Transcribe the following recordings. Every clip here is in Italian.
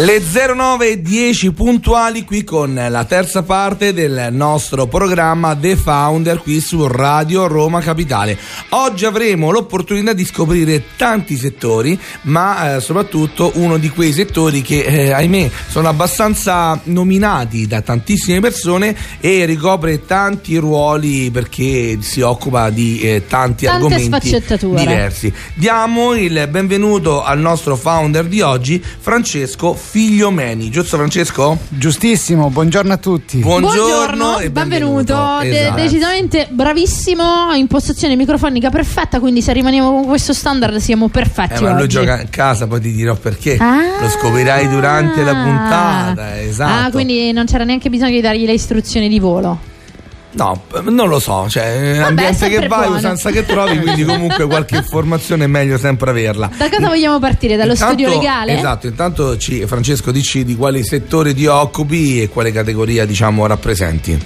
Le 09.10 puntuali qui con la terza parte del nostro programma The Founder qui su Radio Roma Capitale. Oggi avremo l'opportunità di scoprire tanti settori, ma eh, soprattutto uno di quei settori che eh, ahimè sono abbastanza nominati da tantissime persone e ricopre tanti ruoli perché si occupa di eh, tanti Tante argomenti diversi. Diamo il benvenuto al nostro founder di oggi, Francesco Figliomeni, giusto Francesco? Giustissimo, buongiorno a tutti. Buongiorno, e benvenuto. benvenuto. De- Esatto. decisamente bravissimo, impostazione microfonica perfetta, quindi se rimaniamo con questo standard siamo perfetti Eh, ma lui oggi. gioca a casa, poi ti dirò perché. Ah. Lo scoprirai durante la puntata. Esatto. Ah, quindi non c'era neanche bisogno di dargli le istruzioni di volo. No, non lo so. Cioè, Vabbè, ambiente che vai, buono. usanza che trovi, quindi comunque qualche informazione è meglio sempre averla. Da cosa vogliamo partire? Dallo Intanto- studio legale? Esatto, intanto ci, Francesco dici di quali settori ti occupi e quale categoria diciamo rappresenti.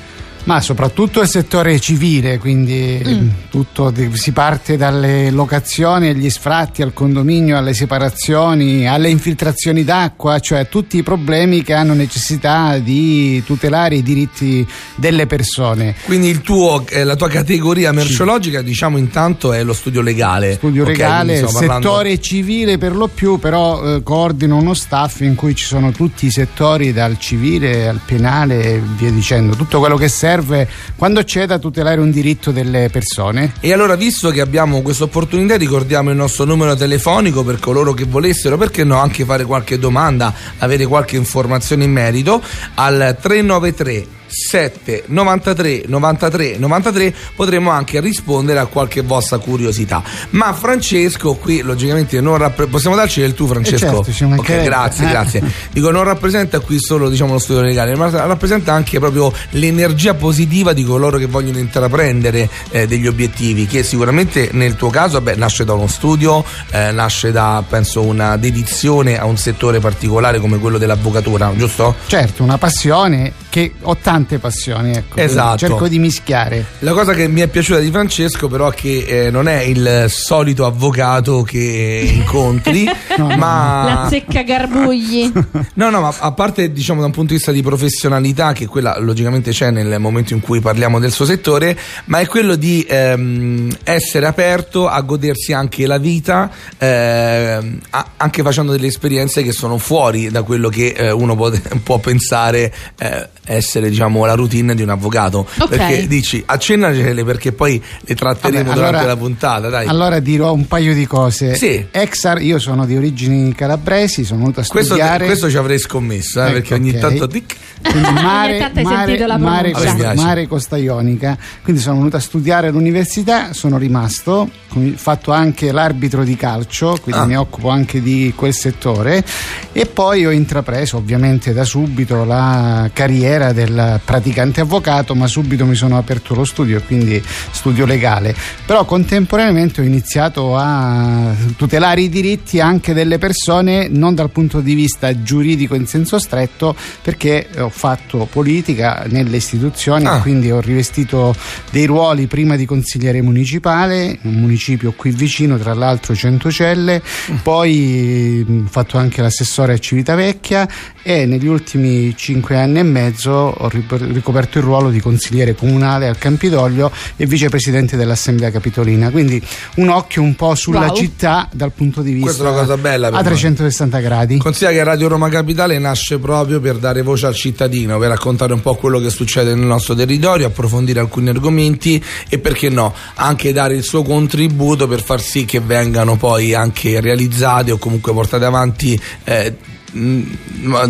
Ma soprattutto il settore civile, quindi Mm. Tutto si parte dalle locazioni, agli sfratti, al condominio, alle separazioni, alle infiltrazioni d'acqua, cioè tutti i problemi che hanno necessità di tutelare i diritti delle persone. Quindi il tuo, eh, la tua categoria merceologica, diciamo intanto, è lo studio legale. Studio Ok, legale, parlando- settore civile per lo più, però eh, coordino uno staff in cui ci sono tutti i settori dal civile al penale e via dicendo, tutto quello che serve quando c'è da tutelare un diritto delle persone. E allora, visto che abbiamo questa opportunità, ricordiamo il nostro numero telefonico per coloro che volessero, perché no, anche fare qualche domanda, avere qualche informazione in merito al 393 7 93 93 93 potremo anche rispondere a qualche vostra curiosità. Ma Francesco, qui logicamente non rappre- possiamo darci del tu, Francesco? Eh certo, ci ok, mancherebbe. grazie, Eh. grazie. Dico, non rappresenta qui solo diciamo, lo studio legale, ma rappresenta anche proprio l'energia positiva di coloro che vogliono intraprendere eh, degli obiettivi, che sicuramente nel tuo caso vabbè, nasce da uno studio, eh, nasce da penso una dedizione a un settore particolare come quello dell'avvocatura, giusto? Certo, una passione che ho tante passioni, ecco, Esatto. cerco di mischiare. La cosa che mi è piaciuta di Francesco però è che eh, non è il solito avvocato che incontri, ma... La zecca garbugli. No, no, ma a parte diciamo da un punto di vista di professionalità, che quella logicamente c'è nel momento in cui parliamo del suo settore, ma è quello di ehm, essere aperto a godersi anche la vita, ehm, a- anche facendo delle esperienze che sono fuori da quello che eh, uno può, può pensare eh, essere diciamo la routine di un avvocato. Ok. Perché dici accennacele perché poi le tratteremo Vabbè, durante allora- la puntata, dai. Allora dirò un paio di cose. Sì. Exar, io sono di origini calabresi, sono venuto a questo, studiare. questo ci avrei scommesso, eh, Ecco, perché ogni ok. tanto tic, Quindi mare, mare, mare. Costa, mare Costa Ionica. Quindi sono venuto a studiare all'università, sono rimasto, ho fatto anche l'arbitro di calcio, quindi Ah. mi occupo anche di quel settore e poi ho intrapreso ovviamente da subito la carriera del praticante avvocato, ma subito mi sono aperto lo studio, quindi studio legale. Però contemporaneamente ho iniziato a tutelare i diritti anche delle persone non dal punto di vista giuridico in senso stretto, perché ho fatto politica nelle istituzioni Ah. e quindi ho rivestito dei ruoli prima di consigliere municipale, un municipio qui vicino, tra l'altro Centocelle, poi mh, ho fatto anche l'assessore a Civitavecchia e negli ultimi cinque anni e mezzo ho rip- ricoperto il ruolo di consigliere comunale al Campidoglio e vicepresidente dell'Assemblea Capitolina, quindi un occhio un po' sulla Wow. città dal punto di vista Questa è una cosa bella per a noi. 360 gradi. Considera che Radio Roma Capitale nasce proprio per dare voce al cittadino, per raccontare un po' quello che succede nel nostro territorio, approfondire alcuni argomenti e perché no, anche dare il suo contributo per far sì che vengano poi anche realizzate o comunque portate avanti. eh,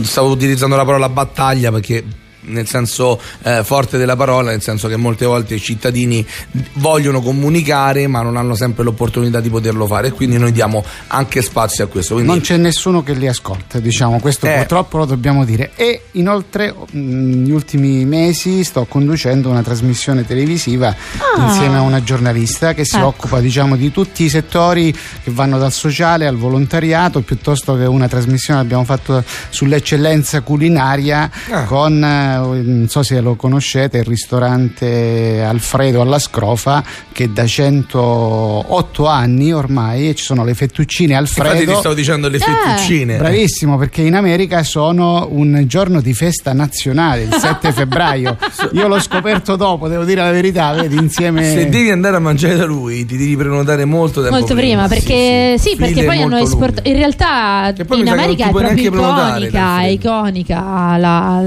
stavo utilizzando la parola battaglia perché nel senso eh, forte della parola, nel senso che molte volte i cittadini vogliono comunicare ma non hanno sempre l'opportunità di poterlo fare e quindi noi diamo anche spazio a questo. Quindi... Non c'è nessuno che li ascolta, diciamo, questo eh. purtroppo lo dobbiamo dire. E inoltre negli ultimi mesi sto conducendo una trasmissione televisiva ah. insieme a una giornalista che si ecco. occupa diciamo, di tutti i settori che vanno dal sociale al volontariato, piuttosto che una trasmissione che abbiamo fatto sull'eccellenza culinaria ah. con eh, non so se lo conoscete, il ristorante Alfredo alla Scrofa che da 108 anni ormai ci sono le fettuccine Alfredo. Infatti ti stavo dicendo le eh. fettuccine. Bravissimo, perché in America sono un giorno di festa nazionale, il 7 febbraio. Io l'ho scoperto dopo, devo dire la verità, vedi insieme Se devi andare a mangiare da lui, ti devi prenotare molto tempo Molto prima, perché sì, sì, sì perché poi hanno esportato in realtà in America è proprio iconica, è iconica la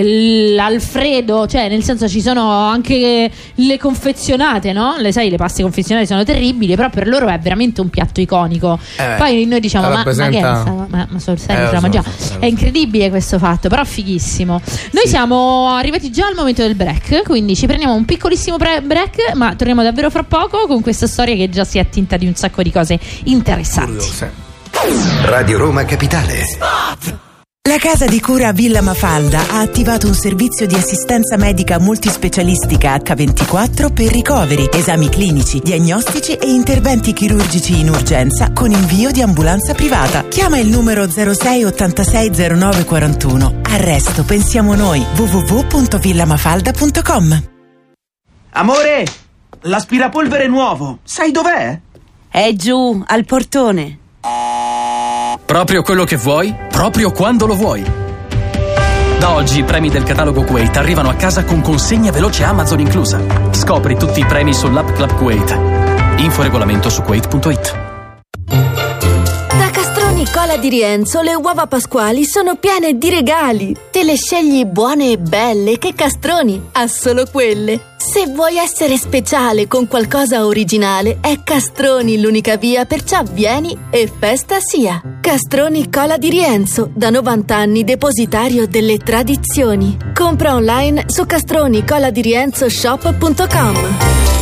l'Alfredo, cioè nel senso ci sono anche le confezionate, no? Le sai, le paste confezionate sono terribili, però per loro è veramente un piatto iconico. Eh, Poi noi diciamo, ma, rappresenta... ma che è Ma, ma sul serio, eh, so, so, è incredibile questo fatto, però fighissimo. Noi sì. siamo arrivati già al momento del break, quindi ci prendiamo un piccolissimo break, ma torniamo davvero fra poco con questa storia che già si è attinta di un sacco di cose interessanti. Radio Roma Capitale. Spot! La casa di cura Villa Mafalda ha attivato un servizio di assistenza medica multispecialistica H24 per ricoveri, esami clinici, diagnostici e interventi chirurgici in urgenza con invio di ambulanza privata. Chiama il numero 06 86 09 41. Al resto pensiamo noi www.villamafalda.com. Amore, l'aspirapolvere nuovo, sai dov'è? È giù, al portone. Proprio quello che vuoi, proprio quando lo vuoi. Da oggi i premi del catalogo Kuwait arrivano a casa con consegna veloce Amazon inclusa. Scopri tutti i premi sull'app Club Kuwait. Info regolamento su kuwait.it. Cola di Rienzo le uova pasquali sono piene di regali. Te le scegli buone e belle che castroni, ha solo quelle. Se vuoi essere speciale con qualcosa originale, è Castroni l'unica via, perciò vieni e festa sia. Castroni Cola di Rienzo, da 90 anni depositario delle tradizioni. Compra online su castronicoladirienzoshop.com.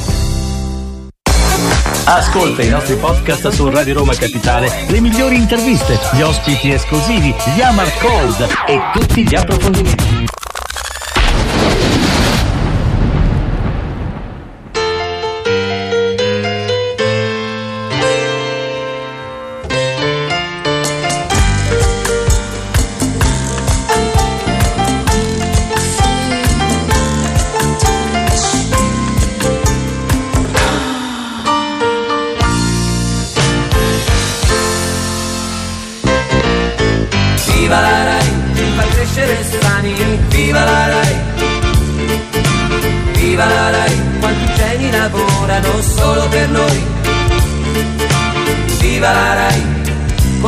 Ascolta i nostri podcast su Radio Roma Capitale, le migliori interviste, gli ospiti esclusivi, gli Amar Cold e tutti gli approfondimenti.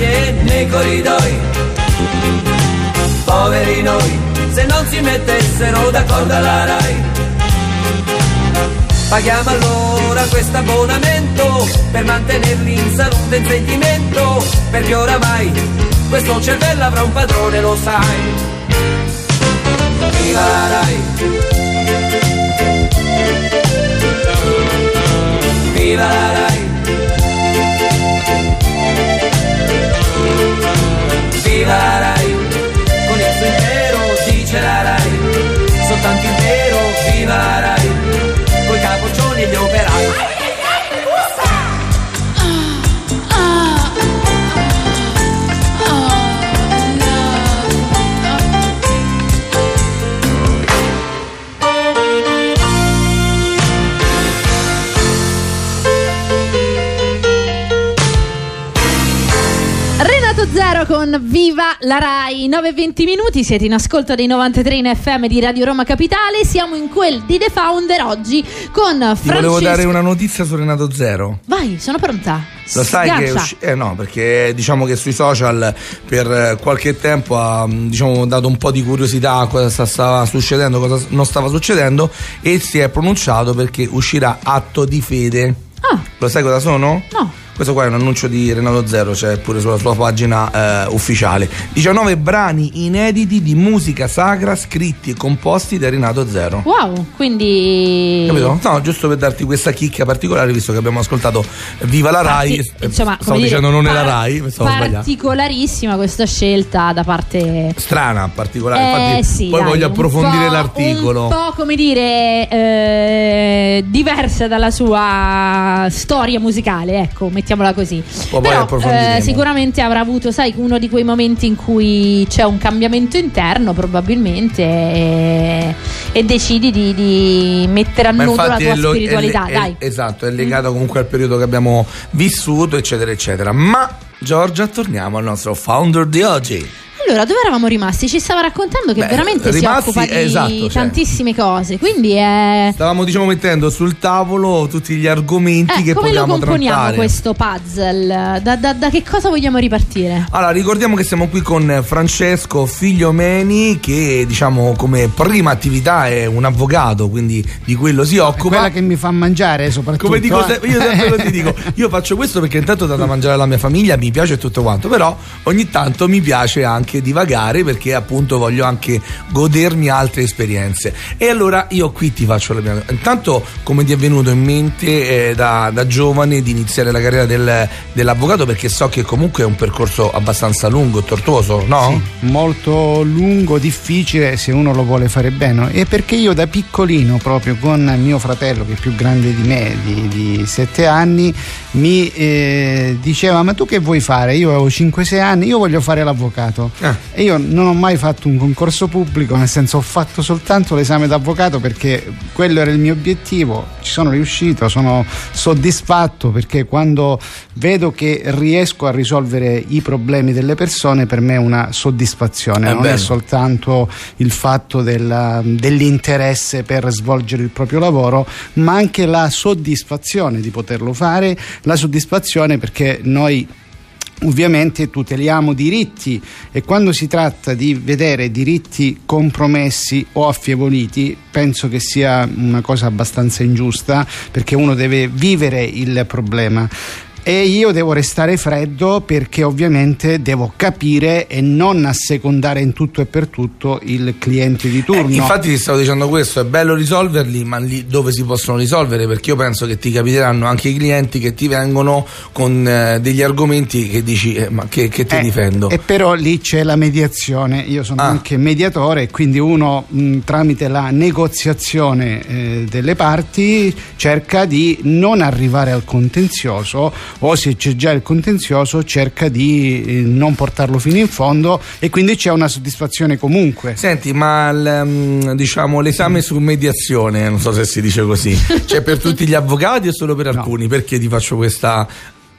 maglie nei corridoi. Poveri noi, se non si mettessero d'accordo alla RAI. Paghiamo allora questo abbonamento per mantenerli in salute e in sentimento, perché oramai questo cervello avrà un padrone, lo sai. Viva la RAI! Viva la RAI! La RAI! Con il suo impero dice la RAI, soltanto il vero, viva la RAI! Coi capoccioni e gli operai. Viva la Rai 9-20 minuti siete in ascolto dei 93 in FM di Radio Roma Capitale siamo in quel di The Founder oggi con Francesco Ti volevo dare una notizia su Renato Zero vai sono pronta lo sai Sgaccia. che usci- eh no perché diciamo che sui social per qualche tempo ha diciamo, dato un po' di curiosità a cosa stava succedendo cosa non stava succedendo e si è pronunciato perché uscirà atto di fede ah. lo sai cosa sono? no questo qua è un annuncio di Renato Zero, c'è cioè pure sulla sua pagina eh, ufficiale. 19 brani inediti di musica sacra scritti e composti da Renato Zero. Wow, quindi. Capito? No, giusto per darti questa chicca particolare, visto che abbiamo ascoltato Viva la Rai. Parti, insomma, stavo dire, dicendo non par- è la Rai, Particolarissima questa scelta da parte. Strana, particolare. Eh, Infatti, sì, poi dai, voglio approfondire l'articolo. Un po' come dire eh, diversa dalla sua storia musicale, ecco, mettiamola così. Però eh, sicuramente avrà avuto, sai, uno di quei momenti in cui c'è un cambiamento interno, probabilmente, e, e decidi di, di, mettere a nudo la tua lo, spiritualità. È, dai. È, esatto, è legato comunque al periodo che abbiamo vissuto, eccetera, eccetera. Ma Giorgia, torniamo al nostro founder di oggi. Allora, dove eravamo rimasti? Ci stava raccontando che Beh, veramente rimasti, si occupa di esatto, cioè. tantissime cose. Quindi è. Stavamo, diciamo, mettendo sul tavolo tutti gli argomenti Eh, che come lo componiamo trattare. questo puzzle? Da, da- da che cosa vogliamo ripartire? Allora, ricordiamo che siamo qui con Francesco Figlio Meni, che diciamo come prima attività è un avvocato, quindi di quello si occupa. Quella che mi fa mangiare, soprattutto. Come dico, eh. io sempre lo ti dico, io faccio questo perché intanto do da mangiare alla mia famiglia, mi piace tutto quanto, però ogni tanto mi piace anche divagare perché appunto voglio anche godermi altre esperienze. E allora io qui ti faccio la mia. Intanto, come ti è venuto in mente eh, da, da giovane di iniziare la carriera del- dell'avvocato? Perché so che comunque è un percorso abbastanza lungo, tortuoso, no? Sì, molto lungo, difficile se uno lo vuole fare bene. E perché io da piccolino, proprio con mio fratello che è più grande di me, di, di 7 anni, mi eh, diceva: Ma tu che vuoi fare? Io avevo 5-6 anni, io voglio fare l'avvocato. Ah. E io non ho mai fatto un concorso pubblico, nel senso ho fatto soltanto l'esame d'avvocato perché quello era il mio obiettivo. Ci sono riuscito, sono soddisfatto perché quando vedo che riesco a risolvere i problemi delle persone, per me è una soddisfazione, È non bello. è soltanto il fatto della- dell'interesse per svolgere il proprio lavoro, ma anche la soddisfazione di poterlo fare, la soddisfazione perché noi ovviamente tuteliamo diritti e quando si tratta di vedere diritti compromessi o affievoliti penso che sia una cosa abbastanza ingiusta perché uno deve vivere il problema. E io devo restare freddo perché ovviamente devo capire e non assecondare in tutto e per tutto il cliente di turno. Eh, infatti ti stavo dicendo questo, è bello risolverli, ma lì dove si possono risolvere? Perché io penso che ti capiteranno anche i clienti che ti vengono con eh, degli argomenti che dici, eh, ma che, che ti Eh, difendo? E però lì c'è la mediazione, io sono Ah. anche mediatore, quindi uno mh, tramite la negoziazione eh, delle parti cerca di non arrivare al contenzioso o se c'è già il contenzioso cerca di eh, non portarlo fino in fondo e quindi c'è una soddisfazione comunque. Senti, ma l- mm, diciamo l'esame su mediazione, non so se si dice così, c'è per tutti gli avvocati o solo per alcuni? Perché ti faccio questa.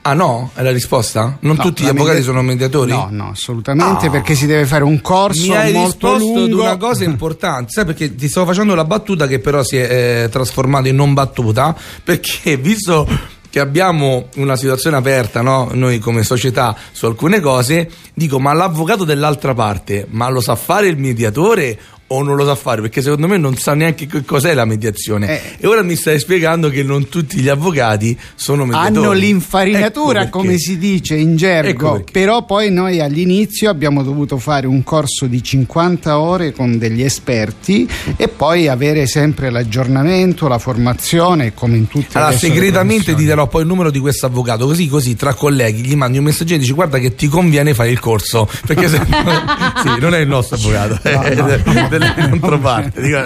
Ah no? È la risposta? Non No, tutti gli avvocati media- sono mediatori? No, no, assolutamente Ah. perché si deve fare un corso Mi hai molto risposto ad lungo. una cosa importante, sai perché ti stavo facendo la battuta che però si è eh, trasformata in non battuta, perché visto che abbiamo una situazione aperta, no? noi come società, su alcune cose, dico ma l'avvocato dell'altra parte, ma lo sa fare il mediatore o non lo sa fare perché secondo me non sa neanche che cos'è la mediazione. Eh. e ora mi stai spiegando che non tutti gli avvocati sono mediatori. Hanno l'infarinatura ecco come si dice in gergo. Ecco però poi noi all'inizio abbiamo dovuto fare un corso di 50 ore con degli esperti e poi avere sempre l'aggiornamento la formazione come in tutte allora, le allora segretamente ti darò poi il numero di questo avvocato così così tra colleghi gli mandi un messaggio e dici guarda che ti conviene fare il corso perché se sì, non è il nostro avvocato. No, no controparte. Dico,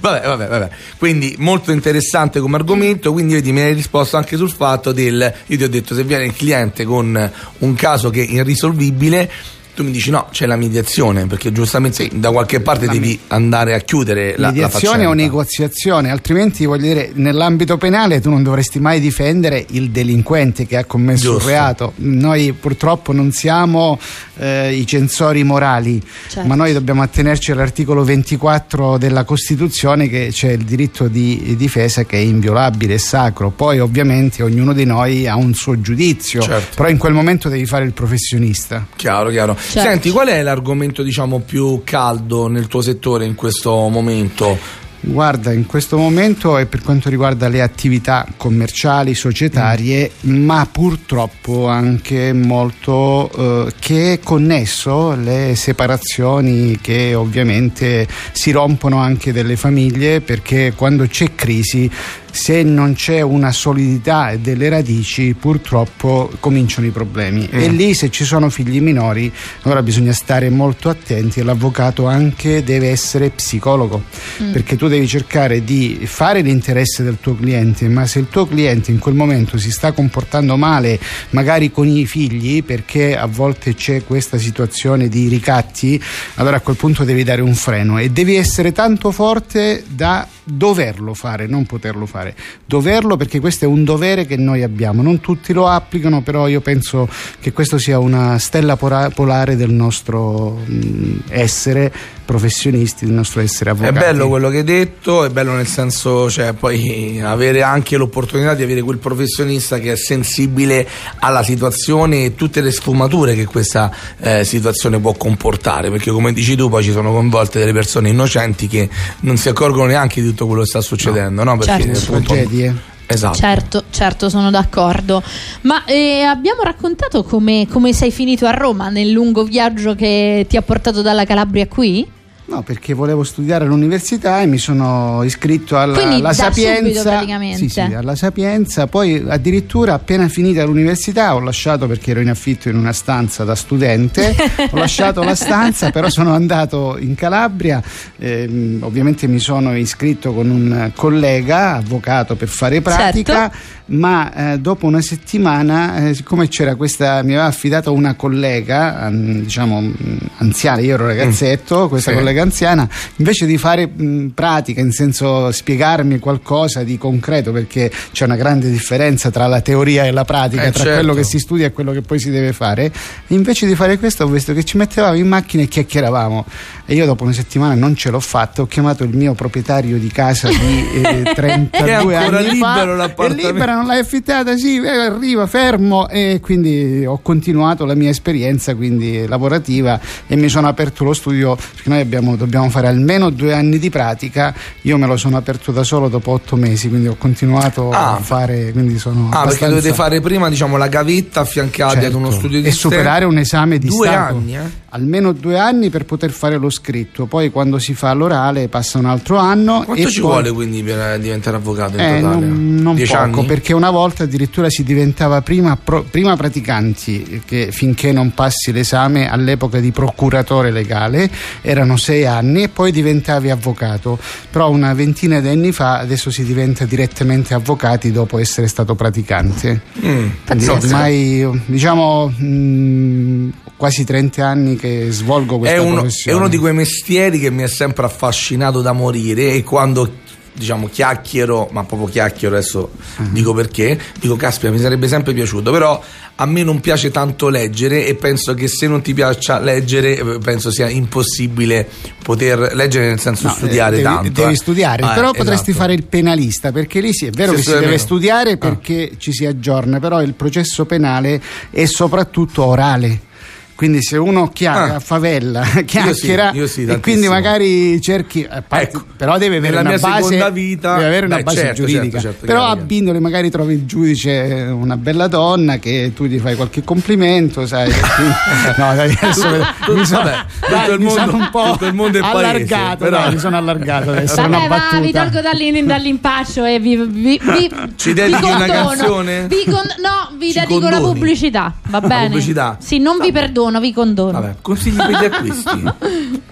vabbè, vabbè, vabbè. Quindi molto interessante come argomento. Quindi vedi, mi hai risposto anche sul fatto del. Io ti ho detto, se viene il cliente con un caso che è irrisolvibile tu mi dici no, c'è la mediazione, perché giustamente sì, da qualche parte devi me- andare a chiudere la mediazione la o negoziazione, altrimenti voglio dire, nell'ambito penale tu non dovresti mai difendere il delinquente che ha commesso Giusto. un reato. Noi purtroppo non siamo eh, i censori morali, certo. ma noi dobbiamo attenerci all'articolo 24 della Costituzione che c'è il diritto di difesa che è inviolabile e sacro. Poi ovviamente ognuno di noi ha un suo giudizio, certo. però in quel momento devi fare il professionista. Chiaro, chiaro. Certo. Senti, qual è l'argomento diciamo più caldo nel tuo settore in questo momento? Guarda, in questo momento è per quanto riguarda le attività commerciali, societarie, mm. ma purtroppo anche molto eh, che è connesso le separazioni che ovviamente si rompono anche delle famiglie perché quando c'è crisi se non c'è una solidità delle radici purtroppo cominciano i problemi mm. e lì se ci sono figli minori allora bisogna stare molto attenti e l'avvocato anche deve essere psicologo mm. perché tu devi cercare di fare l'interesse del tuo cliente ma se il tuo cliente in quel momento si sta comportando male magari con i figli perché a volte c'è questa situazione di ricatti allora a quel punto devi dare un freno e devi essere tanto forte da doverlo fare non poterlo fare. Doverlo perché questo è un dovere che noi abbiamo, non tutti lo applicano, però io penso che questo sia una stella polare del nostro mm, essere professionisti, del nostro essere avvocati. È bello quello che hai detto, è bello nel senso, cioè, poi avere anche l'opportunità di avere quel professionista che è sensibile alla situazione e tutte le sfumature che questa eh, situazione può comportare, perché come dici tu poi ci sono coinvolte delle persone innocenti che non si accorgono neanche di tutto quello che sta succedendo, no? no? Perché certo. appunto, tragedie. Esatto. Certo, certo, sono d'accordo. Ma eh, abbiamo raccontato come, come sei finito a Roma nel lungo viaggio che ti ha portato dalla Calabria qui? No, perché volevo studiare all'università e mi sono iscritto alla, alla Sapienza. Sì, sì, alla Sapienza. Poi addirittura appena finita l'università ho lasciato perché ero in affitto in una stanza da studente. ho lasciato la stanza, però sono andato in Calabria. Eh, ovviamente mi sono iscritto con un collega, avvocato, per fare pratica. Certo ma eh, dopo una settimana, eh, siccome c'era questa, mi aveva affidato una collega, an, diciamo anziana, io ero ragazzetto, mm. questa sì. collega anziana, invece di fare mh, pratica, in senso spiegarmi qualcosa di concreto, perché c'è una grande differenza tra la teoria e la pratica, eh, tra certo. quello che si studia e quello che poi si deve fare, invece di fare questo ho visto che ci mettevamo in macchina e chiacchieravamo e io dopo una settimana non ce l'ho fatta, ho chiamato il mio proprietario di casa di eh, 32 anni libero fa, è non l'hai affittata, sì, eh, arriva, fermo e quindi ho continuato la mia esperienza quindi lavorativa e mi sono aperto lo studio perché noi abbiamo, dobbiamo fare almeno due anni di pratica, io me lo sono aperto da solo dopo otto mesi, quindi ho continuato ah. a fare, quindi sono Ah, abbastanza... perché dovete fare prima diciamo la gavetta affiancata certo. ad uno studio di e superare un esame di due Stato. anni, eh? Almeno due anni per poter fare lo scritto, poi quando si fa l'orale passa un altro anno. Quanto ci poi... vuole quindi per diventare avvocato in eh, totale? Non, non Dieci poco, anni? perché una volta addirittura si diventava prima, pro, prima praticanti, che finché non passi l'esame all'epoca di procuratore legale, erano sei anni e poi diventavi avvocato. Però una ventina di anni fa adesso si diventa direttamente avvocati dopo essere stato praticante. Mm, ormai diciamo mh, mm, quasi 30 anni che svolgo questa è uno, professione. È uno di quei mestieri che mi ha sempre affascinato da morire e quando diciamo chiacchiero, ma proprio chiacchiero adesso uh-huh. dico perché, dico caspita mi sarebbe sempre piaciuto, però a me non piace tanto leggere e penso che se non ti piaccia leggere eh, penso sia impossibile poter leggere nel senso no, studiare devi, tanto. Devi eh. studiare, ah, però eh, potresti esatto. fare il penalista perché lì sì è vero se che si deve meno. studiare ah. perché ah. ci si aggiorna, però il processo penale è soprattutto orale quindi se uno chiacchiera, ah. favella, chiacchiera io sì, io sì, e quindi magari cerchi, parte, ecco, però deve avere una base, vita, deve avere una beh, base certo, giuridica. Certo, certo, però a Bindole magari trovi il giudice una bella donna che tu gli fai qualche complimento, sai. No, dai, adesso tutto, mi sono, vabbè, dai, tutto il mondo, sono un po' tutto il mondo è allargato, paese, dai, mi sono allargato adesso. Vabbè, va, vi tolgo dall'impaccio e vi, vi, vi ci dedichi una canzone? Vi con, no, vi ci dedico la pubblicità, va bene? La pubblicità. Sì, non vi perdono condono, vi condono. Vabbè, consigli per gli acquisti.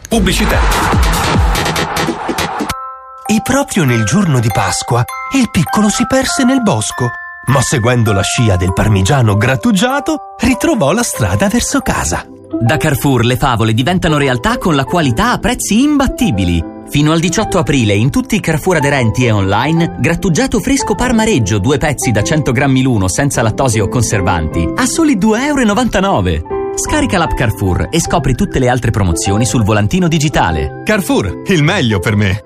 Pubblicità. E proprio nel giorno di Pasqua, il piccolo si perse nel bosco, ma seguendo la scia del parmigiano grattugiato, ritrovò la strada verso casa. Da Carrefour le favole diventano realtà con la qualità a prezzi imbattibili. Fino al 18 aprile in tutti i Carrefour aderenti e online, grattugiato fresco Parmareggio, due pezzi da 100 grammi l'uno senza lattosio o conservanti, a soli 2,99 euro. Scarica l'app Carrefour e scopri tutte le altre promozioni sul volantino digitale. Carrefour, il meglio per me.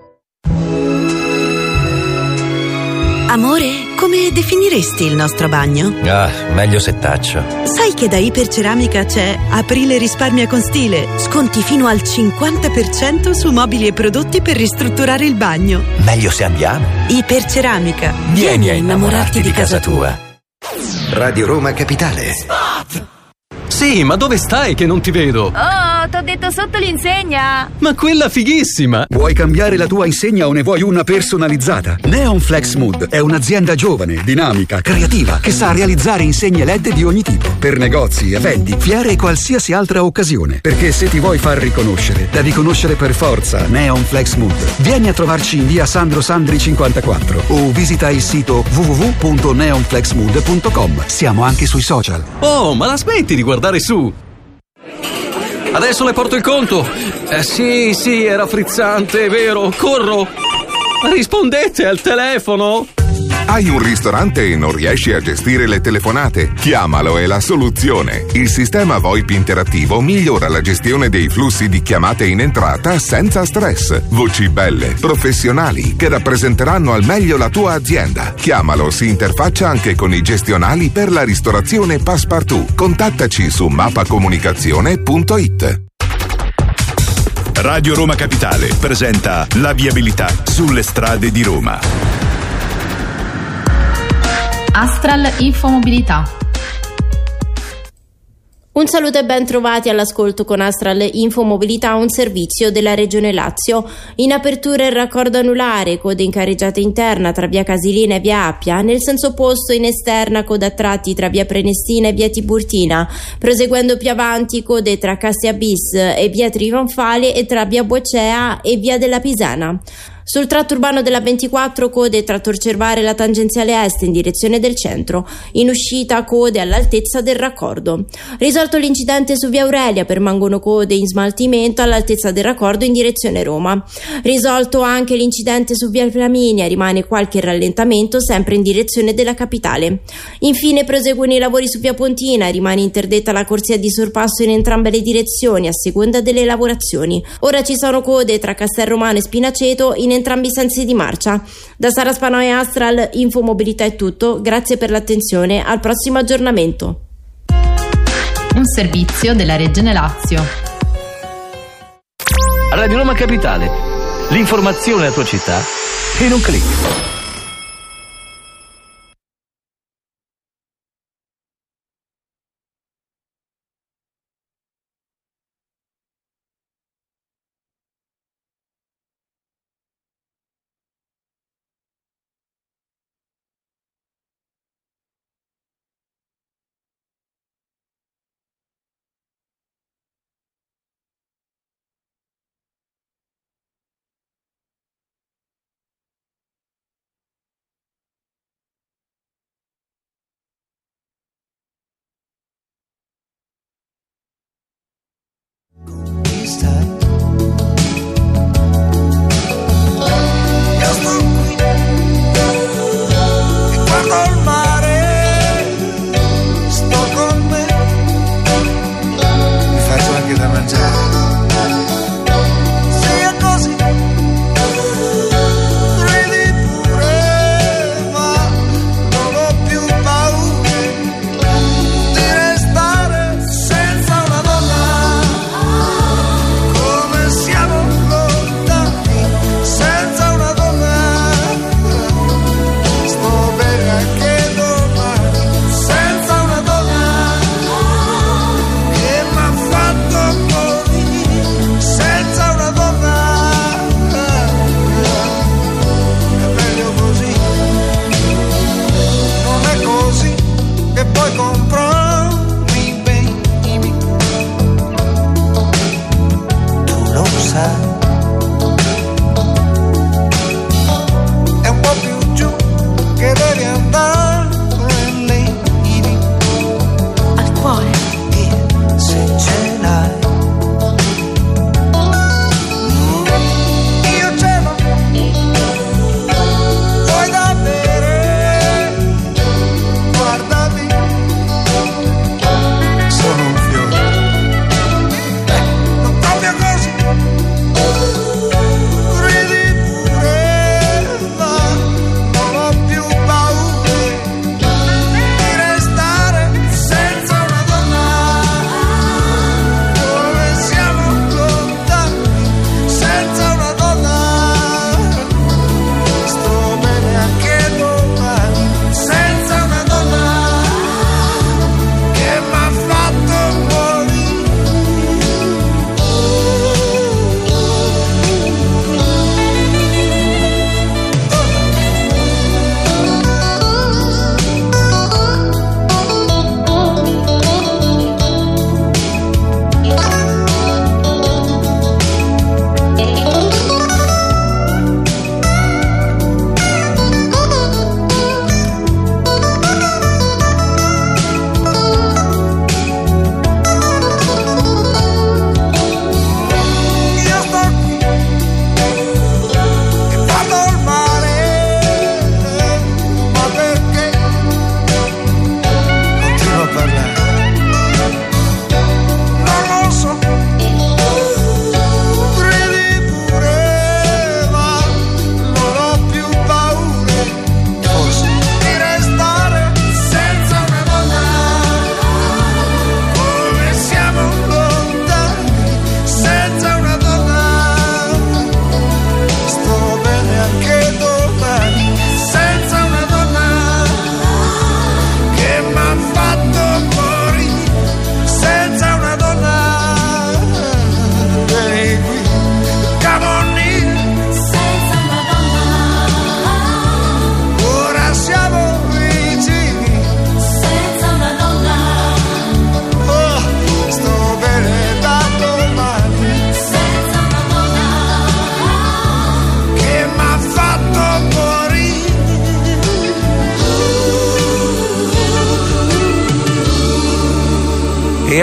Amore, come definiresti il nostro bagno? Ah, meglio se taccio. Sai che da Iperceramica c'è Aprile risparmia con stile. Sconti fino al 50% su mobili e prodotti per ristrutturare il bagno. Meglio se andiamo. Iperceramica. Vieni, Vieni a innamorarti di casa tua. Radio Roma Capitale. Spot! Sì, ma dove stai che non ti vedo? Oh, t'ho detto sotto l'insegna. Ma quella fighissima! Vuoi cambiare la tua insegna o ne vuoi una personalizzata? Neon Flex Mood è un'azienda giovane, dinamica, creativa, che sa realizzare insegne LED di ogni tipo. Per negozi, eventi, fiere e qualsiasi altra occasione. Perché se ti vuoi far riconoscere, devi conoscere per forza Neon Flex Mood. Vieni a trovarci in via Sandro Sandri 54 o visita il sito www.neonflexmood.com. Siamo anche sui social. Oh, ma la smetti di guardare su. Adesso le porto il conto. Eh sì, sì, era frizzante, è vero. Corro. Rispondete al telefono. Hai un ristorante e non riesci a gestire le telefonate? Chiamalo è la soluzione. Il sistema VoIP interattivo migliora la gestione dei flussi di chiamate in entrata senza stress. Voci belle, professionali, che rappresenteranno al meglio la tua azienda. Chiamalo, si interfaccia anche con i gestionali per la ristorazione Passepartout. Contattaci su mappacomunicazione.it. Radio Roma Capitale presenta la viabilità sulle strade di Roma. Astral Infomobilità. Un saluto e ben trovati all'ascolto con Astral Infomobilità, un servizio della Regione Lazio. In apertura il raccordo anulare, coda in carreggiata interna tra via Casilina e via Appia, nel senso opposto in esterna coda a tratti tra via Prenestina e via Tiburtina, proseguendo più avanti code tra Cassia Bis e via Trionfale e tra via Bocea e via della Pisana. Sul tratto urbano della 24 code tra Torcervare e la tangenziale est in direzione del centro, in uscita code all'altezza del raccordo. Risolto l'incidente su via Aurelia, permangono code in smaltimento all'altezza del raccordo in direzione Roma. Risolto anche l'incidente su via Flaminia, rimane qualche rallentamento sempre in direzione della capitale. Infine proseguono i lavori su via Pontina, rimane interdetta la corsia di sorpasso in entrambe le direzioni a seconda delle lavorazioni. Ora ci sono code tra Castel Romano e Spinaceto in entrambi i sensi di marcia. Da Sara Spano e Astral, Infomobilità è tutto. Grazie per l'attenzione. Al prossimo aggiornamento. Un servizio della Regione Lazio. Radio Roma Capitale. L'informazione alla tua città in un clic.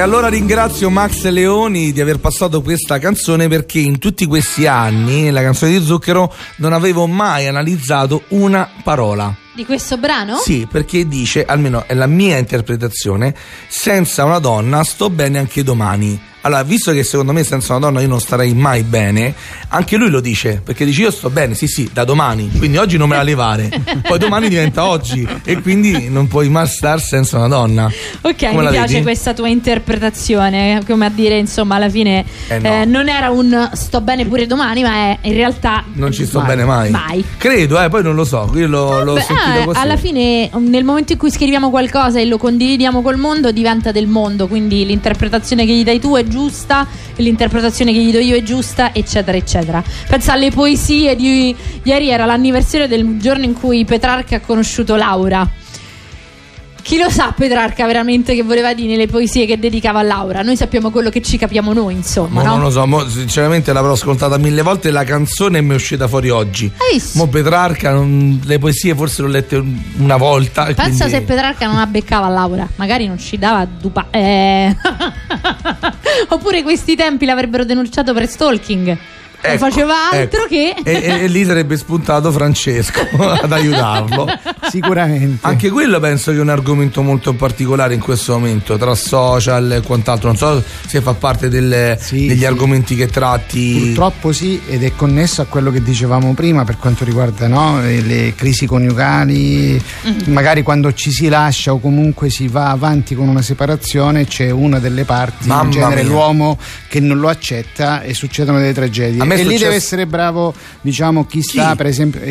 Allora ringrazio Max Leoni di aver passato questa canzone perché in tutti questi anni la canzone di Zucchero non avevo mai analizzato una parola. Di questo brano? Sì, perché dice, almeno è la mia interpretazione, senza una donna sto bene anche domani. Allora, visto che secondo me senza una donna io non starei mai bene, anche lui lo dice, perché dice io sto bene, sì sì, da domani, quindi oggi non me la levare, poi domani diventa oggi e quindi non puoi mai star senza una donna. Ok, come mi piace vedi? questa tua interpretazione, come a dire insomma alla fine eh no. eh, non era un sto bene pure domani, ma è in realtà... Non ci sto mai. bene mai. Mai. Credo, eh, poi non lo so, io lo, l'ho sentito eh, così. Alla fine nel momento in cui scriviamo qualcosa e lo condividiamo col mondo diventa del mondo, quindi l'interpretazione che gli dai tu è giusta, l'interpretazione che gli do io è giusta, eccetera, eccetera. Pensa alle poesie di ieri era l'anniversario del giorno in cui Petrarca ha conosciuto Laura. Chi lo sa Petrarca veramente che voleva dire nelle poesie che dedicava a Laura? Noi sappiamo quello che ci capiamo noi, insomma. Mo no? Non lo so, mo, sinceramente l'avrò ascoltata mille volte la canzone mi è uscita fuori oggi. Hai visto? Mo Petrarca, non, le poesie forse l'ho lette una volta. Pensa quindi... se Petrarca non abbeccava Laura, magari non ci dava dupa. Eh. Oppure questi tempi l'avrebbero denunciato per stalking. Ecco, faceva altro ecco. che. E, e, lì sarebbe spuntato Francesco ad aiutarlo. Sicuramente. Anche quello penso che è un argomento molto particolare in questo momento, tra social e quant'altro. Non so se fa parte del, sì, degli sì. argomenti che tratti. Purtroppo sì, ed è connesso a quello che dicevamo prima per quanto riguarda no, le crisi coniugali. Mm-hmm. Magari quando ci si lascia o comunque si va avanti con una separazione, c'è una delle parti, Mamma in genere mia. l'uomo, che non lo accetta e succedono delle tragedie e lì deve essere bravo, diciamo, chi sta sì. per esempio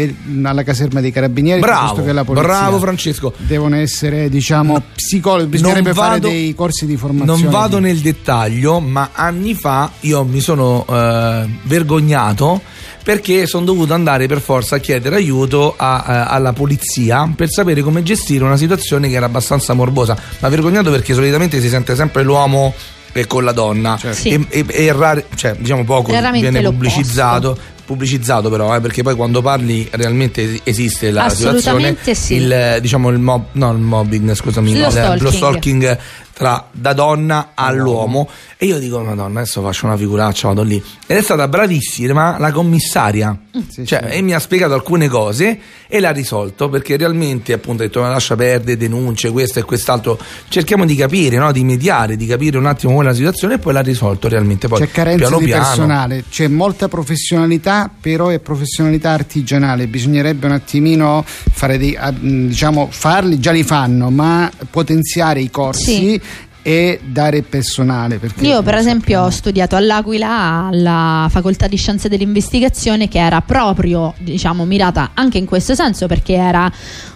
alla caserma dei carabinieri bravo, che la polizia. Bravo Francesco. Devono essere, diciamo, no, psicologi, bisognerebbe vado, fare dei corsi di formazione. Non vado di... nel dettaglio, ma anni fa io mi sono eh, vergognato perché sono dovuto andare per forza a chiedere aiuto a, a, alla polizia per sapere come gestire una situazione che era abbastanza morbosa. Ma vergognato perché solitamente si sente sempre l'uomo e con la donna certo. sì. e, e, e rare, cioè, diciamo poco Raramente viene pubblicizzato pubblicizzato però eh, perché poi quando parli realmente esiste la situazione sì. il, diciamo il, mob, no, il mobbing scusami lo, il, stalking. lo stalking tra da donna all'uomo e io dico madonna adesso faccio una figuraccia vado lì ed è stata bravissima la commissaria mm. sì, cioè, sì. e mi ha spiegato alcune cose e l'ha risolto perché realmente appunto ha detto lascia perdere denunce questo e quest'altro cerchiamo di capire no? di mediare di capire un attimo quella situazione e poi l'ha risolto realmente poi c'è carenza piano di piano. personale c'è molta professionalità però è professionalità artigianale bisognerebbe un attimino fare dei diciamo farli già li fanno ma potenziare i corsi sì e dare personale. Io per esempio ho studiato all'Aquila alla facoltà di scienze dell'investigazione che era proprio diciamo mirata anche in questo senso perché era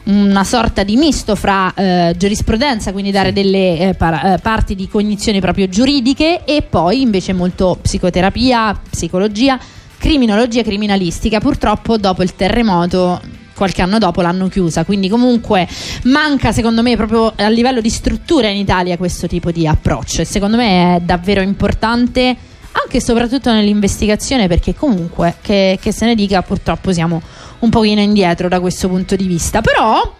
una sorta di misto fra eh, giurisprudenza, quindi dare delle eh, par- eh, parti di cognizioni proprio giuridiche e poi invece molto psicoterapia, psicologia, criminologia criminalistica. Purtroppo dopo il terremoto qualche anno dopo l'hanno chiusa. Quindi, comunque, manca secondo me proprio a livello di struttura in Italia questo tipo di approccio. E secondo me è davvero importante anche e soprattutto nell'investigazione perché comunque che, che se ne dica purtroppo siamo un pochino indietro da questo punto di vista però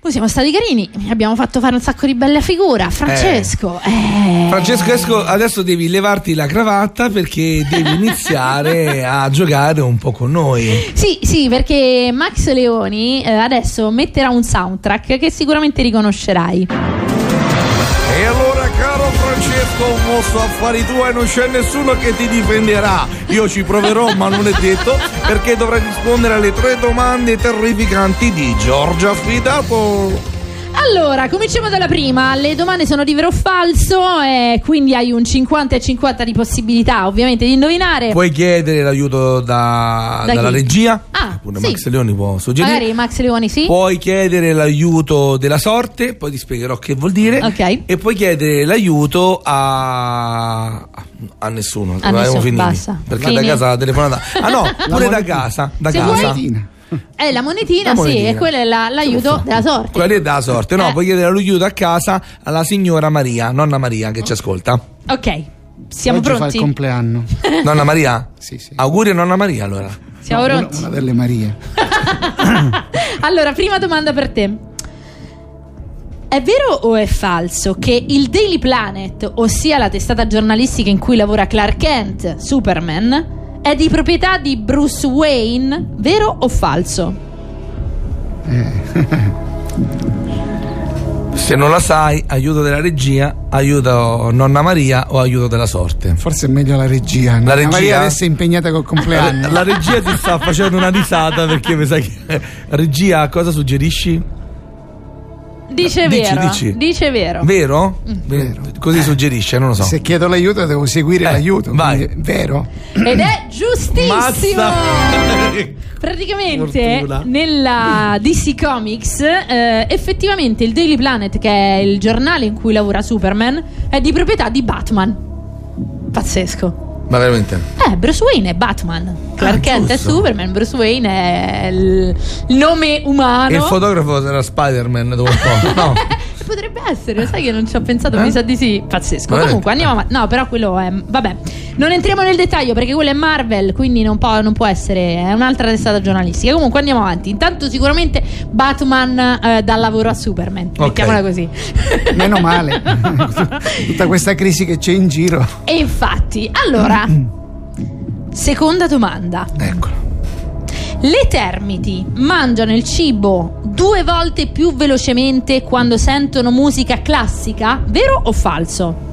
poi siamo stati carini, abbiamo fatto fare un sacco di belle figure. Francesco, eh. Eh. Francesco, esco, adesso devi levarti la cravatta perché devi iniziare a giocare un po' con noi. Sì, sì, perché Max Leoni eh, adesso metterà un soundtrack che sicuramente riconoscerai. Francesco, un mostro affari tuoi, non c'è nessuno che ti difenderà. Io ci proverò, ma non è detto, perché dovrai rispondere alle tre domande terrificanti di Giorgia Affidato. Allora, cominciamo dalla prima. Le domande sono di vero o falso, e quindi hai un 50 e 50 di possibilità, ovviamente, di indovinare. Puoi chiedere l'aiuto da, da dalla regia. Ah, Pure sì. Max Leoni può suggerire. Magari Max Leoni, sì. Puoi chiedere l'aiuto della sorte, poi ti spiegherò che vuol dire. Ok. E puoi chiedere l'aiuto a. a nessuno. A nessuno, basta. Perché Fini. da casa la telefonata. Ah no, pure da casa. Da Se casa. vuoi- È la monetina, La monetina. sì, e quella è la- l'aiuto della sorte. Quella è della sorte. No, Eh. puoi chiedere l'aiuto a casa alla signora Maria, nonna Maria che ci ascolta. Ok, siamo Oggi fa il pronti? compleanno. Nonna Maria? Sì, sì. Auguri a nonna Maria allora. Siamo No, una, pronti? una delle Marie. Allora, prima domanda per te. È vero o è falso che il Daily Planet, ossia la testata giornalistica in cui lavora Clark Kent, Superman, è di proprietà di Bruce Wayne? Vero o falso? Eh. Se non la sai, aiuto della regia, aiuto nonna Maria o aiuto della sorte. Forse è meglio la regia. Nonna la regia Maria adesso è impegnata col compleanno. La regia ti sta facendo una risata perché mi sai che. Regia, cosa suggerisci? Dice dici, vero. Dici. Dice vero. Vero? Mm. vero. Così suggerisce, non lo so. Se chiedo l'aiuto devo seguire eh, l'aiuto. Vai. Vero. Ed è giustissimo. Praticamente Fortuna. nella DC Comics eh, effettivamente il Daily Planet, che è il giornale in cui lavora Superman, è di proprietà di Batman. Pazzesco. Ma veramente? Eh, Bruce Wayne è Batman. Clark ah, Kent è Superman, Bruce Wayne è il nome umano. Il fotografo sarà Spider-Man dopo un po'. No. Potrebbe essere, sai che non ci ho pensato, eh? mi sa di sì. Pazzesco. Ma Comunque andiamo avanti. No, però quello è. Vabbè, non entriamo nel dettaglio perché quello è Marvel, quindi non può, non può essere. È un'altra testata giornalistica. Comunque andiamo avanti. Intanto, sicuramente Batman eh, dà lavoro a Superman. Okay. Mettiamola così. Meno male. Tutta questa crisi che c'è in giro. E infatti, allora. seconda domanda. Eccolo. Le termiti mangiano il cibo due volte più velocemente quando sentono musica classica? Vero o falso?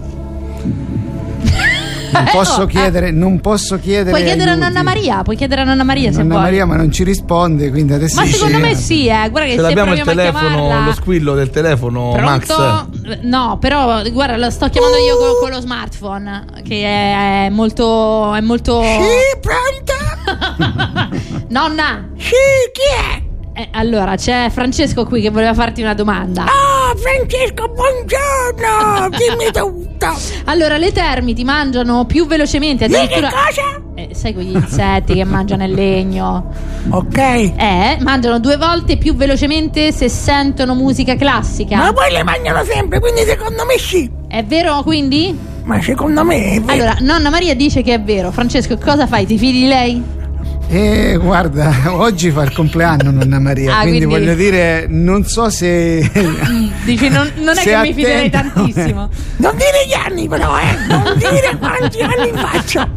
Non posso, oh, chiedere, eh. non posso chiedere. Puoi chiedere aiuti. a nonna Maria, puoi chiedere a nonna Maria nonna se vuoi. Maria, ma non ci risponde, quindi adesso. Ma secondo me sì, eh. Guarda che se abbiamo il telefono, lo squillo del telefono, Pronto? Max. No, però guarda, lo sto chiamando uh. io con, con, lo smartphone, che è molto. è molto. Sì, pronto? nonna! Sì, chi è? Eh, allora, c'è Francesco qui che voleva farti una domanda. Oh, Francesco, buongiorno! Dimmi tutto! Allora, le termiti mangiano più velocemente. Addirittura... Che cosa? Eh, sai quegli insetti che mangiano il legno? Ok. Eh, mangiano due volte più velocemente se sentono musica classica. Ma poi le mangiano sempre, quindi secondo me sì. È vero quindi? Ma secondo me è vero. Allora, nonna Maria dice che è vero. Francesco, cosa fai? Ti fidi di lei? Eh, guarda, oggi fa il compleanno nonna Maria, ah, quindi, quindi, voglio dire, non so se... Dici, non, non è che attento. mi fiderei tantissimo. Non dire gli anni però, eh! Non dire quanti anni faccio!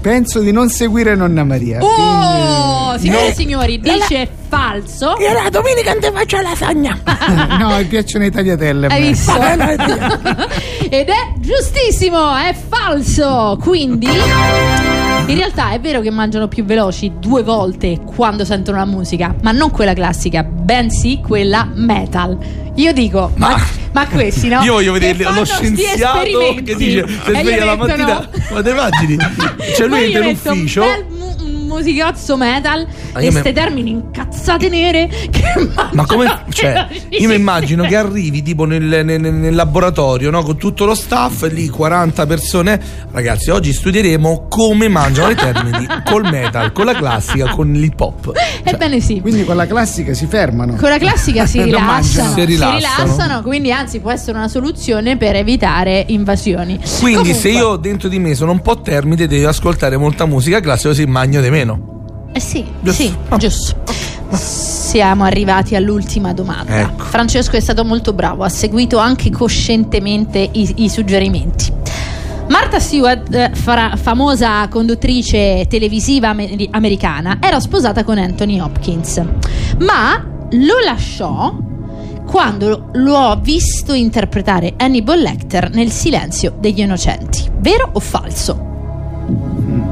Penso di non seguire nonna Maria. Oh, quindi... signore e no. signori, dice la... falso. E la domenica non ti faccio la lasagna. no, mi piacciono le tagliatelle. Hai visto? Ed è giustissimo, è falso. Quindi... In realtà è vero che mangiano più veloci due volte quando sentono la musica, ma non quella classica, bensì quella metal. Io dico, ma, ma, questi no? Io voglio vedere lo scienziato che dice: Se sveglia la mattina, ma te immagini? Cioè, lui entra in ufficio. Un bel musicozzo metal ah, e queste me... termini incazzate nere che ma come cioè, io mi immagino che arrivi tipo nel, nel, nel laboratorio no? con tutto lo staff lì 40 persone ragazzi oggi studieremo come mangiano le termini col metal con la classica con l'hip hop cioè, ebbene sì quindi con la classica si fermano con la classica si rilassano si rilassano. si rilassano quindi anzi può essere una soluzione per evitare invasioni quindi Comunque, se io dentro di me sono un po' termite devo ascoltare molta musica classica così magno di meno eh sì, giusto. sì, oh. giusto. Siamo arrivati all'ultima domanda. Ecco. Francesco è stato molto bravo, ha seguito anche coscientemente i, i suggerimenti. Martha Stewart, eh, fra, famosa conduttrice televisiva amer- americana, era sposata con Anthony Hopkins, ma lo lasciò quando lo ha visto interpretare Hannibal Lecter nel Silenzio degli Innocenti. Vero o falso?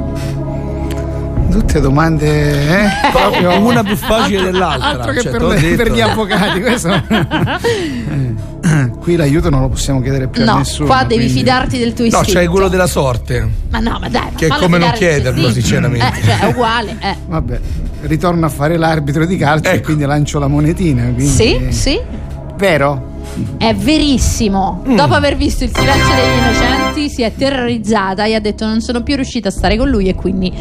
Tutte domande eh? proprio una più facile dell'altra. Altro che cioè, per, le, per, gli avvocati. Questo... Qui l'aiuto non lo possiamo chiedere più no, a nessuno. Qua devi quindi... fidarti del tuo istinto. No, c'è quello della sorte. Ma no, ma dai. Che è come non chiederlo, sinceramente. Eh, cioè, è uguale. Eh. Vabbè, ritorno a fare l'arbitro di calcio ecco. e quindi lancio la monetina. Quindi... Sì, sì. Vero? È verissimo. Mm. Dopo aver visto il silenzio degli innocenti, si è terrorizzata e ha detto: Non sono più riuscita a stare con lui, e quindi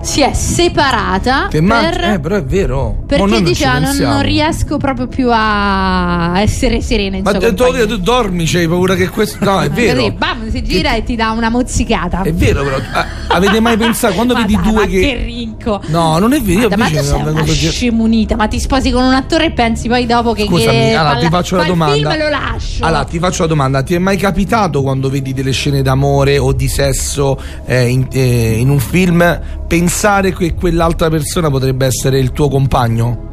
si è separata per, eh, però è vero. perché dice ah, non, non, riesco proprio più a essere serena in ma te, tu, tu dormi c'hai paura che questo no è vero. così bam si gira che... e ti dà una mozzicata. È vero però ah Avete mai pensato quando ma vedi dai, due che. che rinco. No, non è vero. ma tu sei una scemunita, ma ti sposi con un attore e pensi poi dopo che Scusami, che allora ti faccio fa la domanda. film lo lascio. Allora, ti faccio la domanda: ti è mai capitato quando vedi delle scene d'amore o di sesso eh, in, eh, in un film pensare che quell'altra persona potrebbe essere il tuo compagno?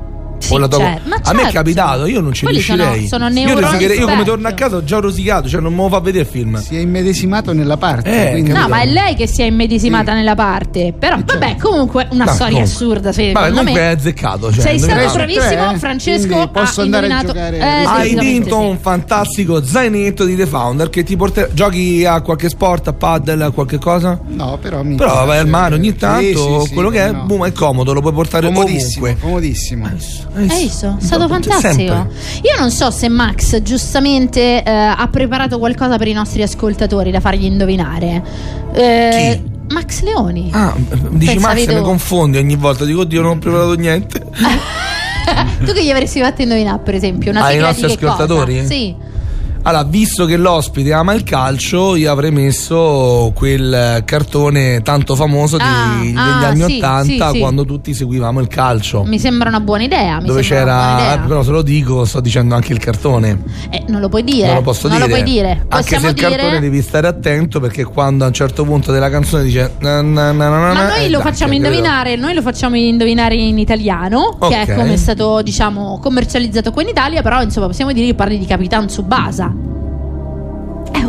Sì, O la tua- certo, A me è certo. capitato, io non ci Quelli sono- riuscirei. sono io, neuroni rosicherei- io come torno a casa ho già rosicato, cioè non me lo fa vedere il film. Si è immedesimato nella parte. Eh, No, ma è lei che si è immedesimata nella parte. Però, vabbè, comunque, una No, storia comunque. assurda. Sì, Vabbè, secondo comunque me. è azzeccato. Cioè, Sei stato bravissimo, eh? Francesco. Quindi posso andare a giocare? Eh, Hai vinto sì. un fantastico zainetto di The Founder che ti porterà. Giochi a qualche sport, a paddle, a qualche cosa? No, però mi Però vai al mare ogni Sì, tanto, sì, sì, quello che è, boom, è comodo, lo puoi portare Comodissimo, ovunque. comodissimo. Hai visto? È stato fantastico. Io non so se Max giustamente eh, ha preparato qualcosa per i nostri ascoltatori da fargli indovinare. Eh, Max Leoni. Ah, dici Pensavi Max, tu. mi confondi ogni volta, dico oddio, non ho preparato niente. tu che gli avresti fatto indovinare, per esempio? Una Ai sigla nostri di che cosa? ascoltatori? Sì. Allora, visto che l'ospite ama il calcio, io avrei messo quel cartone tanto famoso Ah, degli ah, anni sì, 80 sì, sì. quando tutti seguivamo il calcio. Mi sembra una buona idea. Dove c'era, idea. però se lo dico, sto dicendo anche il cartone. Eh, non lo puoi dire. Non lo posso non dire. lo puoi dire. Anche Possiamo se il dire. cartone devi stare attento perché quando a un certo punto della canzone dice na, na, na, na, Ma na, noi eh, lo facciamo indovinare, noi lo facciamo indovinare in italiano, che Ok. è come è stato, diciamo, commercializzato qua in Italia, però insomma possiamo dire che parli di Capitan Tsubasa.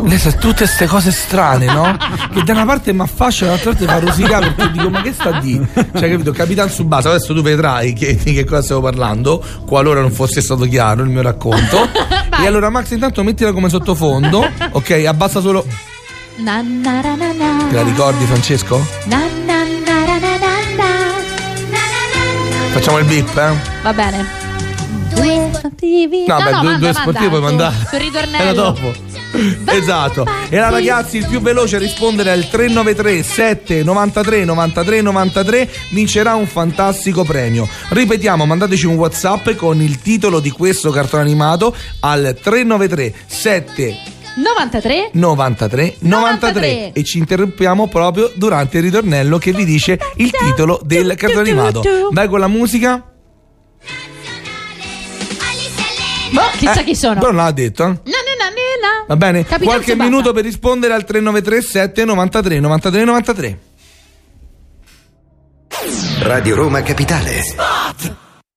Lei sa tutte queste cose strane, no? che da una parte mi affascia, dall'altra parte mi fa rosicare perché dico, ma che sta di? Cioè, capito? Capitan Subasa, adesso tu vedrai che, di che cosa stiamo parlando, qualora non fosse stato chiaro il mio racconto. e allora, Max, intanto mettila come sottofondo, ok? Abbassa solo. Na. Te la ricordi, Francesco? Facciamo il beep, eh? Va bene. Due sportivi. No, beh, due, manda, due manda, sportivi puoi su- mandare. Sul ritornello. Era dopo. Esatto. E allora ragazzi, il più veloce a rispondere al 393 7 93 93 93 vincerà un fantastico premio. Ripetiamo, mandateci un WhatsApp con il titolo di questo cartone animato al 393 7 93 93 93 e ci interrompiamo proprio durante il ritornello che vi dice il titolo del cartone animato. Vai con la musica. Boh, chissà Eh, chi sono. Però non l'ha detto, eh? Na, na, na, na, na. Va bene? Capitan Qualche Tsubasa. minuto per rispondere al 393 7 93 93 93. Radio Roma Capitale.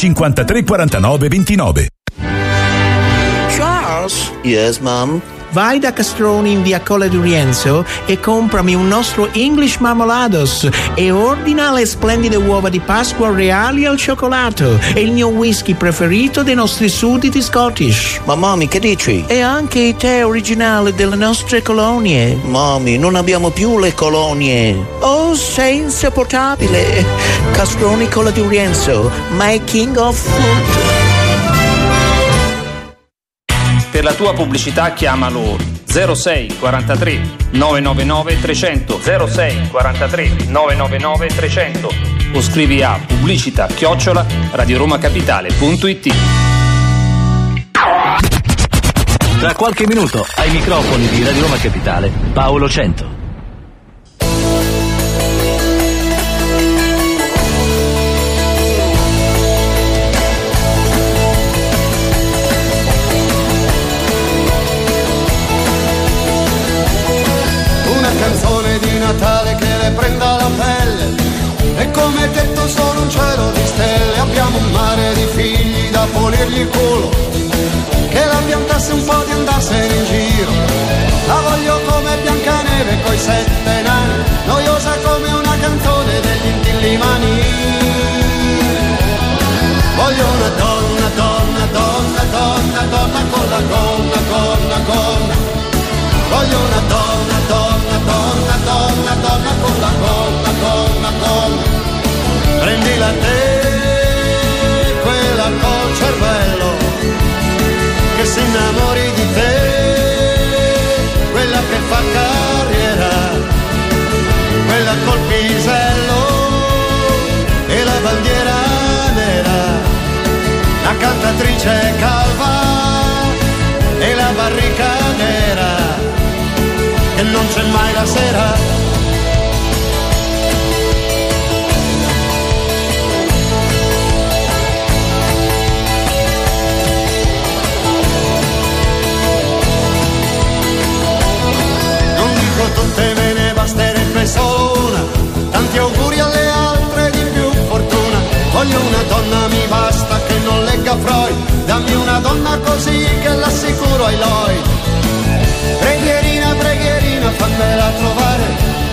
53 49 29. Charles? Yes, mom? Vai da Castroni in via Colle di Rienzo e comprami un nostro English Marmolados e ordina le splendide uova di Pasqua reali al cioccolato e il mio whisky preferito dei nostri sudditi Scottish. Ma mami, che dici? E anche i tè originali delle nostre colonie. Mami, non abbiamo più le colonie. Oh, sei insopportabile. Castroni Colle di Rienzo, my king of fruit. Per la tua pubblicità chiamalo 06 43 999 300 06 43 999 300 o scrivi a pubblicità chiocciola radioromacapitale.it Tra qualche minuto ai microfoni di Radio Roma Capitale Paolo Cento. Natale che le prenda la pelle. E come detto sono un cielo di stelle. Abbiamo un mare di figli da pulirgli il culo. Che la piantasse un po' di andarsene in giro. La voglio come Biancaneve coi sette nani. Noiosa come una canzone degli intillimani. Voglio una donna, donna, donna, donna, donna con la gonna, gonna, gonna. Voglio una donna, donna, donna, donna, donna con la gonna, donna, donna. Prendila te, quella col cervello, che si innamori di te, quella che fa carriera, quella col pisello e la bandiera nera, la cantatrice calva. non c'è mai la sera. Non dico tutte me ne basterebbe solo una, tanti auguri alle altre di più fortuna. Voglio una donna, mi basta che non legga Freud, dammi una donna così che l'assicuro ai loi. Fammela trovare.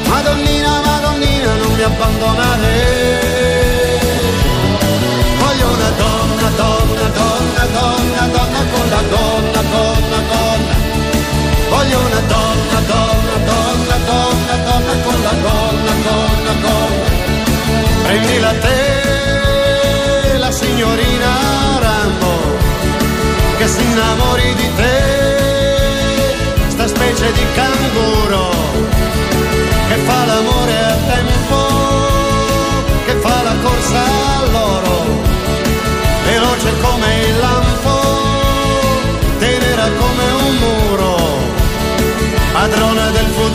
Madonnina, Madonnina, non mi abbandonare. Voglio una donna, donna, donna, donna, donna con la donna, donna, donna. Voglio una donna, donna, donna, donna, donna con la donna, donna, donna. Prendila te, la signorina Rambo, che si innamori di te, sta specie di canguro, che fa l'amore a tempo, che fa la corsa all'oro, veloce come il lampo, tenera come un muro, padrona del futuro.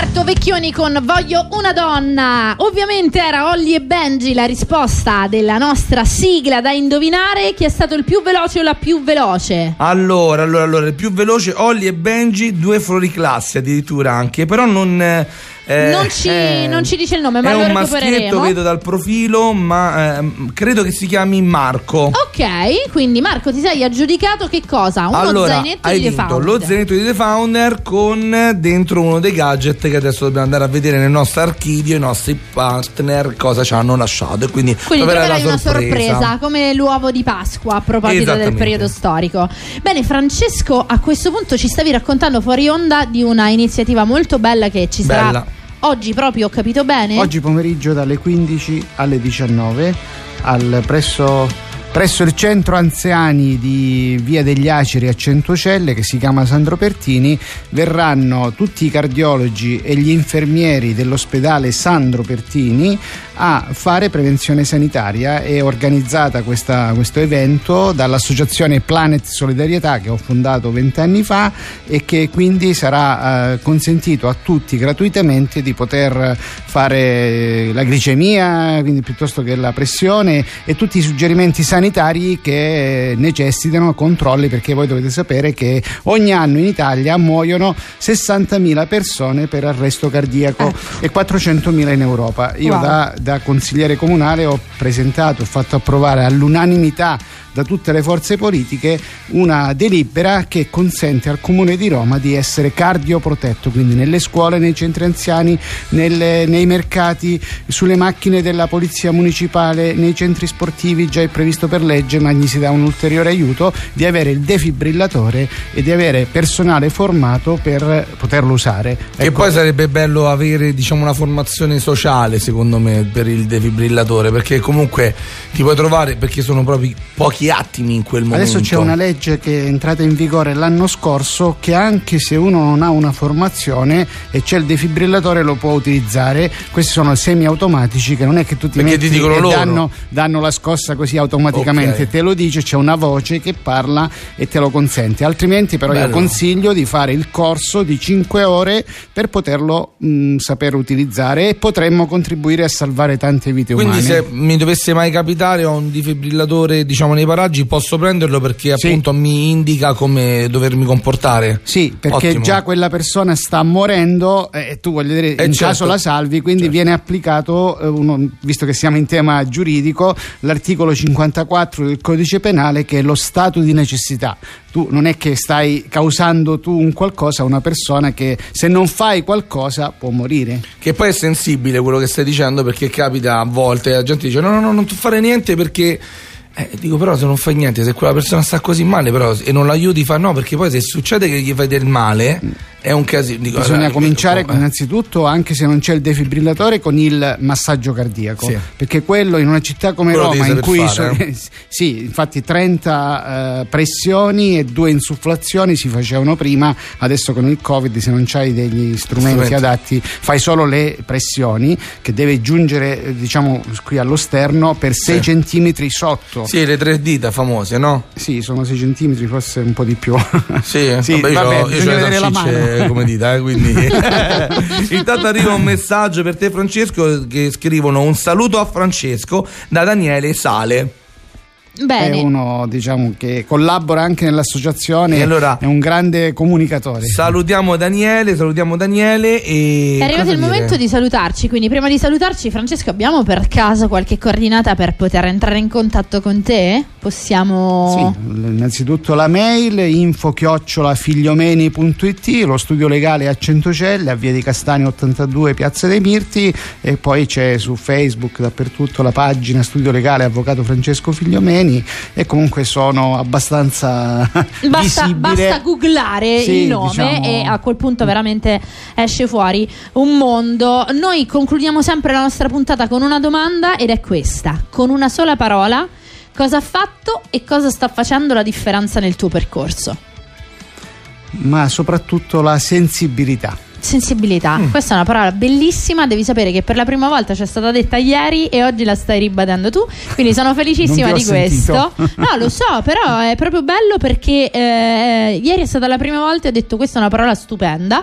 Roberto Vecchioni con Voglio una donna. Ovviamente era Olli e Benji la risposta della nostra sigla da indovinare. Chi è stato il più veloce o la più veloce? Allora, allora, allora, il più veloce Olli e Benji, due fuori classe addirittura anche, però non... eh, non, ci, eh, non ci dice il nome, ma è lo un maschietto, vedo dal profilo, ma ehm, credo che si chiami Marco. Ok, quindi Marco ti sei aggiudicato che cosa? Uno allora, zainetto hai di The vinto Founder. lo zainetto di The Founder con dentro uno dei gadget che adesso dobbiamo andare a vedere nel nostro archivio i nostri partner cosa ci hanno lasciato e quindi, Quindi troverai una sorpresa. sorpresa, come l'uovo di Pasqua a proposito del periodo storico. Bene, Francesco, a questo punto ci stavi raccontando fuori onda di una iniziativa molto bella che ci sarà Bella. Oggi proprio, ho capito bene? Oggi pomeriggio dalle 15 alle 19 al presso, presso il centro anziani di Via degli Aceri a Centocelle che si chiama Sandro Pertini verranno tutti i cardiologi e gli infermieri dell'ospedale Sandro Pertini a fare prevenzione sanitaria. È organizzata questa- questo evento dall'associazione Planet Solidarietà che ho fondato vent'anni fa e che quindi sarà eh, consentito a tutti gratuitamente di poter fare la glicemia, quindi piuttosto che la pressione e tutti i suggerimenti sanitari che necessitano controlli perché voi dovete sapere che ogni anno in Italia muoiono 60.000 persone per arresto cardiaco e 400.000 in Europa. Io Wow. da, da consigliere comunale ho presentato, ho fatto approvare all'unanimità da tutte le forze politiche una delibera che consente al Comune di Roma di essere cardioprotetto, quindi nelle scuole, nei centri anziani, nelle- nei mercati, sulle macchine della polizia municipale, nei centri sportivi, già è previsto per legge, ma gli si dà un ulteriore aiuto di avere il defibrillatore e di avere personale formato per poterlo usare. E Ecco, poi sarebbe bello avere diciamo, una formazione sociale, secondo me, per il defibrillatore, perché comunque ti puoi trovare, perché sono proprio pochi attimi in quel momento. Adesso c'è una legge che è entrata in vigore l'anno scorso che anche se uno non ha una formazione e c'è il defibrillatore lo può utilizzare. Questi sono semiautomatici che non è che tu ti Perché metti ti dicono e loro. danno, danno la scossa così automaticamente, Ok. te lo dice, c'è una voce che parla e te lo consente. Altrimenti però io Bello. consiglio di fare il corso di 5 ore per poterlo mh, saper utilizzare e potremmo contribuire a salvare tante vite Quindi umane. se mi dovesse mai capitare ho un defibrillatore diciamo nei paraggi posso prenderlo perché appunto mi indica come dovermi comportare. Sì, perché Ottimo. già quella persona sta morendo e tu voglio dire, Eh, in certo. caso la salvi, quindi viene applicato, eh, uno- visto che siamo in tema giuridico, l'articolo 54 del codice penale che è lo stato di necessità. Tu non è che stai causando tu un qualcosa a una persona che se non fai qualcosa può morire. Che poi è sensibile quello che stai dicendo perché capita a volte la gente dice no no no non tu fare niente perché eh, dico però se non fai niente se quella persona sta così male però e non l'aiuti fa no perché poi se succede che gli fai del male è un casino Dico, Bisogna allora, cominciare eh. innanzitutto, anche se non c'è il defibrillatore, con il massaggio cardiaco. Sì. Perché quello in una città come Quello Roma, in cui fare, so- eh. sì, infatti 30 eh, pressioni e due insufflazioni si facevano prima, adesso con il Covid, se non hai degli strumenti, Strumenti. adatti, fai solo le pressioni che deve giungere, eh, diciamo, qui allo sterno per 6 Sì. centimetri sotto. Sì, le tre dita famose, no? Sì, sono 6 centimetri, forse un po' di più. Sì, Sì, vabbè, io vabbè, c'ho- io le mano. come dita, eh, quindi intanto arriva un messaggio per te Francesco che scrivono un saluto a Francesco da Daniele Sale. Bene. È uno diciamo, che collabora anche nell'associazione, E allora- è un grande comunicatore. Salutiamo Daniele, salutiamo Daniele e È arrivato il dire? momento di salutarci, quindi prima di salutarci, Francesco, abbiamo per caso qualche coordinata per poter entrare in contatto con te? Possiamo... Sì, innanzitutto la mail info chiocciola figliomeni.it, lo studio legale a Centocelle, a via di Castani 82, Piazza dei Mirti e poi c'è su Facebook dappertutto la pagina studio legale avvocato Francesco Figliomeni e comunque sono abbastanza basta, basta googlare sì, il nome diciamo... e a quel punto veramente esce fuori un mondo. Noi concludiamo sempre la nostra puntata con una domanda ed è questa, con una sola parola Cosa ha fatto e cosa sta facendo la differenza nel tuo percorso? Ma soprattutto la sensibilità. Sensibilità, mm. questa è una parola bellissima, devi sapere che per la prima volta c'è stata detta ieri e oggi la stai ribadendo tu, quindi sono felicissima di questo. No, lo so, però è proprio bello perché eh, ieri è stata la prima volta e ho detto questa è una parola stupenda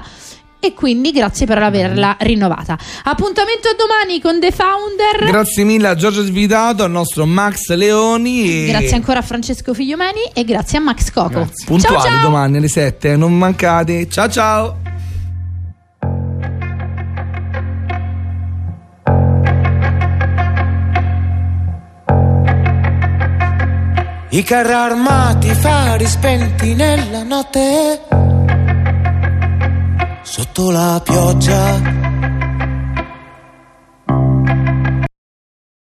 e quindi grazie per averla rinnovata. Appuntamento a domani con The Founder. Grazie mille a Giorgio Svitato, al nostro Max Leoni. E... Grazie ancora a Francesco Figliomeni e grazie a Max Coco. Grazie. Puntuali ciao, ciao. domani alle 7, non mancate. Ciao ciao. I carri armati, fari spenti nella notte sotto la pioggia